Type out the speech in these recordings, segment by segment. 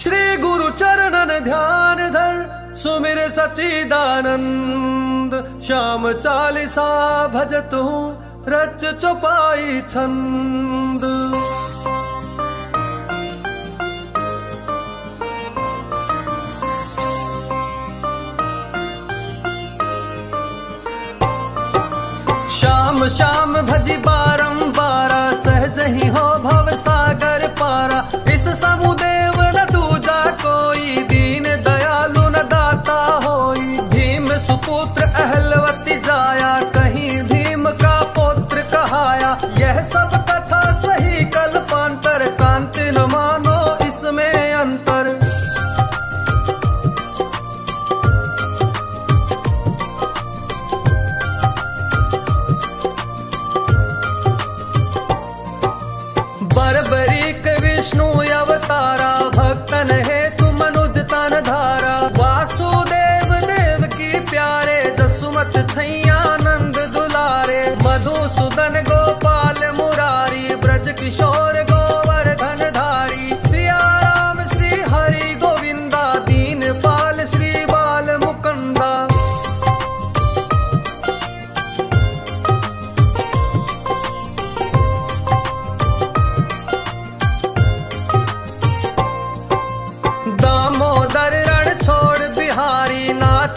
श्री गुरु चरणन ध्यान धर सुमिर सचिदानंद श्याम चालीसा भजत हूँ रच चौपाई छंद। वासुदेव देव की प्यारे दसुमत थी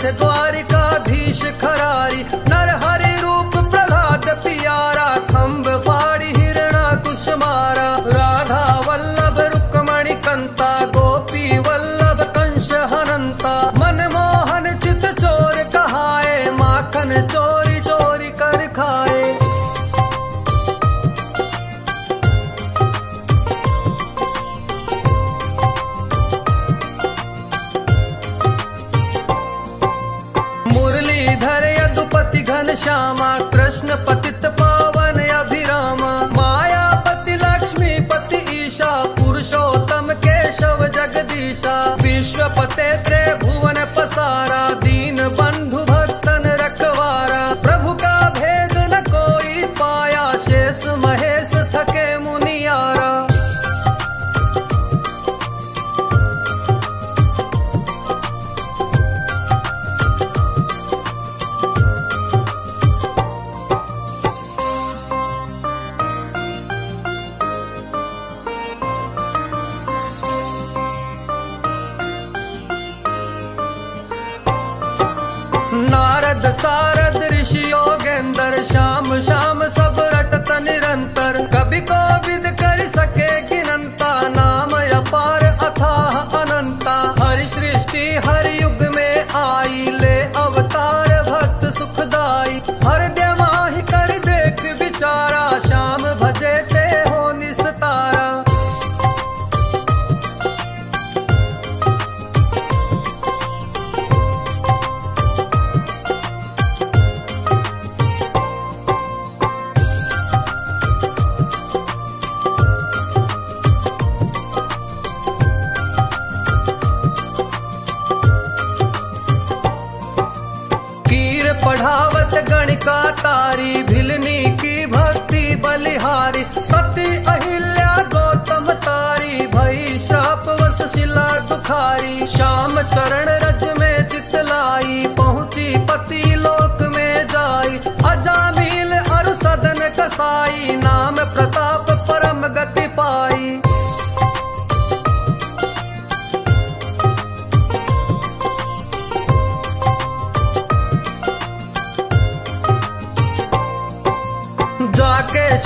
said what श्यामा कृष्ण पतित सारा कणिका तारी, भिलनी की भक्ति बलिहारी, सती अहिल्या गौतम तारी, भई शाप वस शिला दुखारी, श्याम चरण रज में जितलाई पहुँची पति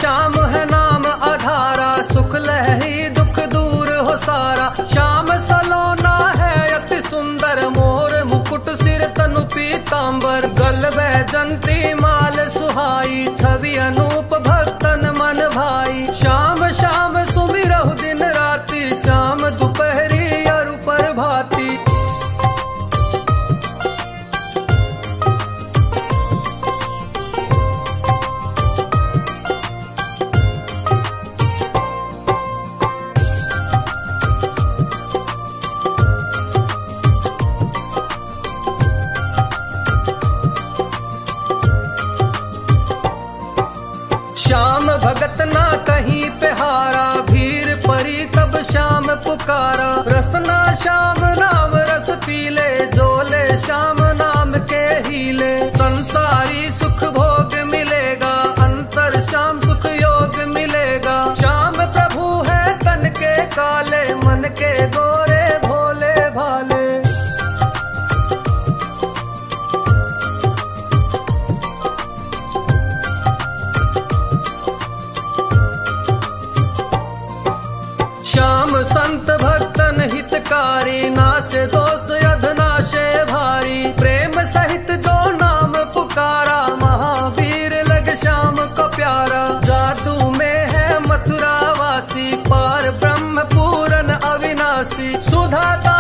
शाम भगत ना कहीं पे हारा भीड़ परी तब शाम पुकारा रसना शाम कारी नाश, दोष अधना भारी। प्रेम सहित जो नाम पुकारा, महावीर लग श्याम को प्यारा। जादू में है मथुरा वासी, पार ब्रह्म पूरन अविनाशी। सुधा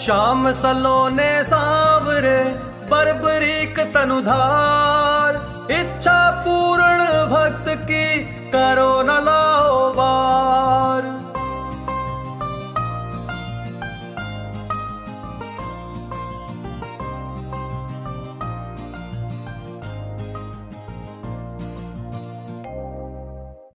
शाम सलोने सावरे बर्बरीक तनुधार। इच्छा पूर्ण भक्त की करो न